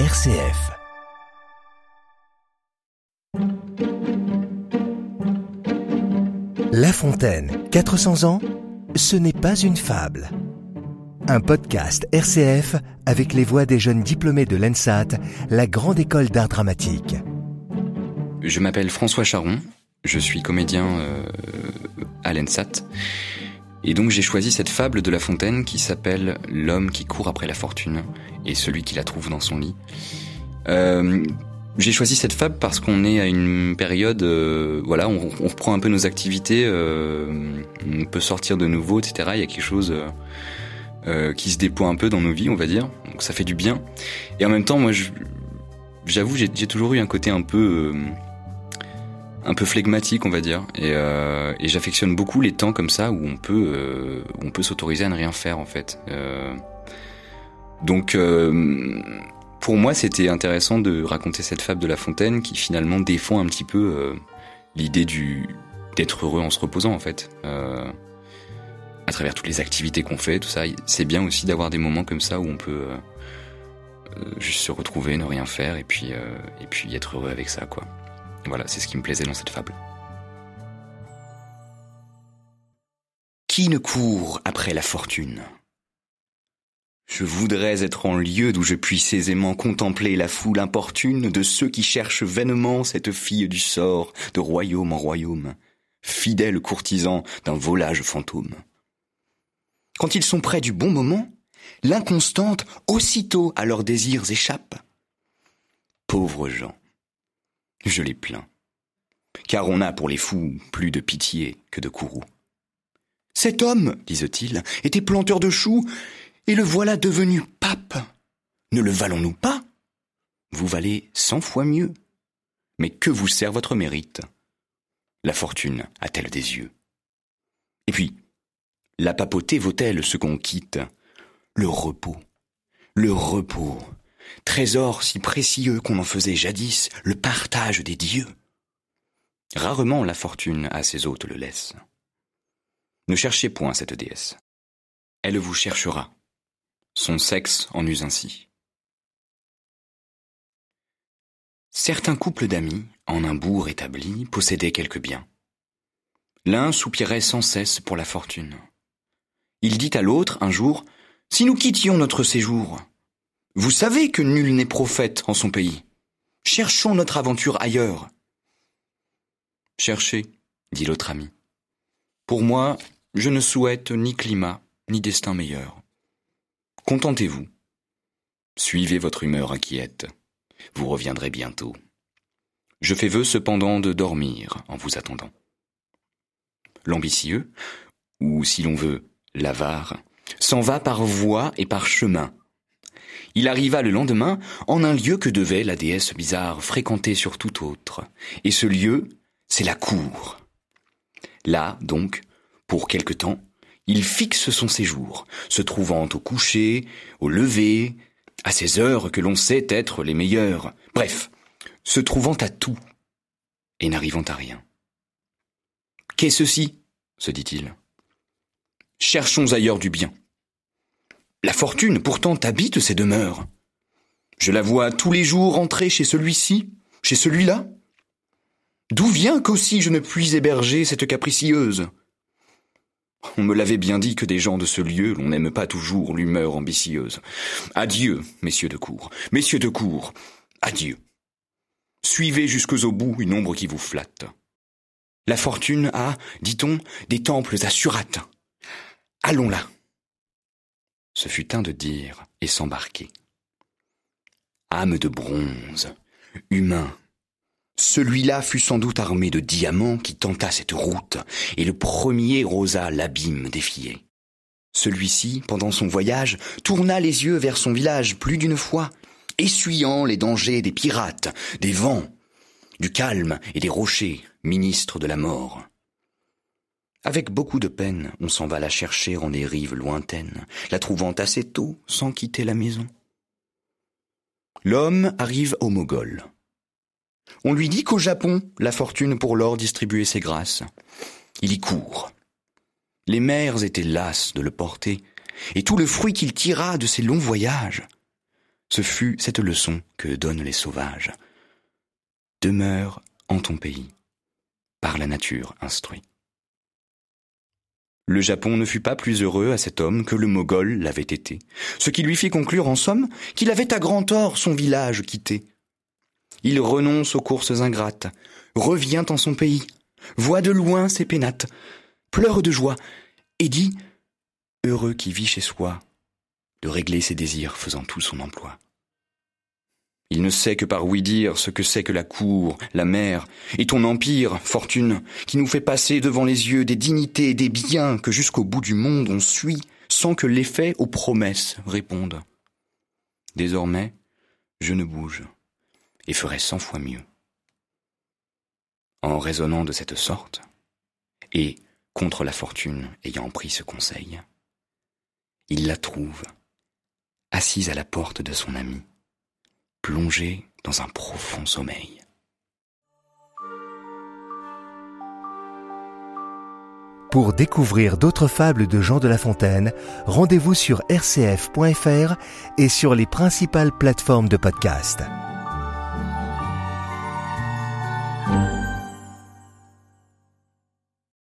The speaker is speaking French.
RCF. La Fontaine, 400 ans, ce n'est pas une fable. Un podcast RCF avec les voix des jeunes diplômés de l'ENSAT, la grande école d'art dramatique. Je m'appelle François Charon, je suis comédien euh, à l'ENSAT. Et donc j'ai choisi cette fable de La Fontaine qui s'appelle L'homme qui court après la fortune et celui qui la trouve dans son lit. Euh, j'ai choisi cette fable parce qu'on est à une période, euh, voilà, on, reprend un peu nos activités, euh, on peut sortir de nouveau, etc. Il y a quelque chose qui se déploie un peu dans nos vies, on va dire. Donc ça fait du bien. Et en même temps, moi, j'avoue, j'ai toujours eu un côté un peu un peu flegmatique, on va dire. Et, euh, et j'affectionne beaucoup les temps comme ça où on peut, euh, on peut s'autoriser à ne rien faire en fait. Euh, donc, pour moi, c'était intéressant de raconter cette fable de La Fontaine qui finalement défend un petit peu l'idée du d'être heureux en se reposant en fait. à travers toutes les activités qu'on fait, tout ça, c'est bien aussi d'avoir des moments comme ça où on peut juste se retrouver, ne rien faire et puis et puis être heureux avec ça quoi. Voilà, c'est ce qui me plaisait dans cette fable. Qui ne court après la fortune? Je voudrais être en lieu d'où je puisse aisément contempler la foule importune de ceux qui cherchent vainement cette fille du sort de royaume en royaume, fidèles courtisans d'un volage fantôme. Quand ils sont près du bon moment, l'inconstante aussitôt à leurs désirs échappe. Pauvres gens, je les plains. Car on a pour les fous plus de pitié que de courroux. Cet homme, disent-ils, était planteur de choux, et le voilà devenu pape. Ne le valons-nous pas? Vous valez cent fois mieux. Mais que vous sert votre mérite? La fortune a-t-elle des yeux? Et puis, la papauté vaut-elle ce qu'on quitte? Le repos. Le repos trésor si précieux qu'on en faisait jadis le partage des dieux. Rarement la fortune à ses hôtes le laisse. Ne cherchez point cette déesse. Elle vous cherchera. Son sexe en use ainsi. Certains couples d'amis, en un bourg établi, possédaient quelques biens. L'un soupirait sans cesse pour la fortune. Il dit à l'autre un jour, Si nous quittions notre séjour, vous savez que nul n'est prophète en son pays. Cherchons notre aventure ailleurs. Cherchez, dit l'autre ami. Pour moi, je ne souhaite ni climat, ni destin meilleur. Contentez-vous. Suivez votre humeur inquiète. Vous reviendrez bientôt. Je fais vœu cependant de dormir en vous attendant. L'ambitieux, ou si l'on veut, l'avare, s'en va par voie et par chemin il arriva le lendemain en un lieu que devait la déesse bizarre fréquenter sur tout autre. Et ce lieu, c'est la cour. Là, donc, pour quelque temps, il fixe son séjour, se trouvant au coucher, au lever, à ces heures que l'on sait être les meilleures, bref, se trouvant à tout, et n'arrivant à rien. Qu'est ceci? se dit-il. Cherchons ailleurs du bien. La fortune pourtant habite ces demeures. Je la vois tous les jours entrer chez celui-ci, chez celui-là. D'où vient qu'aussi je ne puis héberger cette capricieuse? On me l'avait bien dit que des gens de ce lieu, l'on n'aime pas toujours l'humeur ambitieuse. Adieu, messieurs de cour, messieurs de cour, adieu. Suivez jusqu'au bout une ombre qui vous flatte. La fortune a, dit-on, des temples à Surat. Allons là. Fut un de dire et s'embarquer. Âme de bronze, humain, celui-là fut sans doute armé de diamants qui tenta cette route, et le premier osa l'abîme défier. Celui-ci, pendant son voyage, tourna les yeux vers son village plus d'une fois, essuyant les dangers des pirates, des vents, du calme et des rochers, ministres de la mort. Avec beaucoup de peine, on s'en va la chercher en des rives lointaines, la trouvant assez tôt, sans quitter la maison. L'homme arrive au Mogol. On lui dit qu'au Japon, la fortune pour l'or distribuait ses grâces. Il y court. Les mères étaient lasses de le porter, et tout le fruit qu'il tira de ses longs voyages. ce fut cette leçon que donnent les sauvages. Demeure en ton pays, par la nature instruit. Le Japon ne fut pas plus heureux à cet homme que le Mogol l'avait été, ce qui lui fit conclure en somme qu'il avait à grand tort son village quitté. Il renonce aux courses ingrates, revient en son pays, voit de loin ses pénates, pleure de joie, et dit Heureux qui vit chez soi, de régler ses désirs faisant tout son emploi. Il ne sait que par oui dire ce que c'est que la cour, la mer, et ton empire, fortune, qui nous fait passer devant les yeux des dignités et des biens que jusqu'au bout du monde on suit, sans que l'effet aux promesses réponde. Désormais, je ne bouge, et ferai cent fois mieux. En raisonnant de cette sorte, et contre la fortune ayant pris ce conseil, il la trouve, assise à la porte de son ami plongé dans un profond sommeil. Pour découvrir d'autres fables de Jean de La Fontaine, rendez-vous sur rcf.fr et sur les principales plateformes de podcast.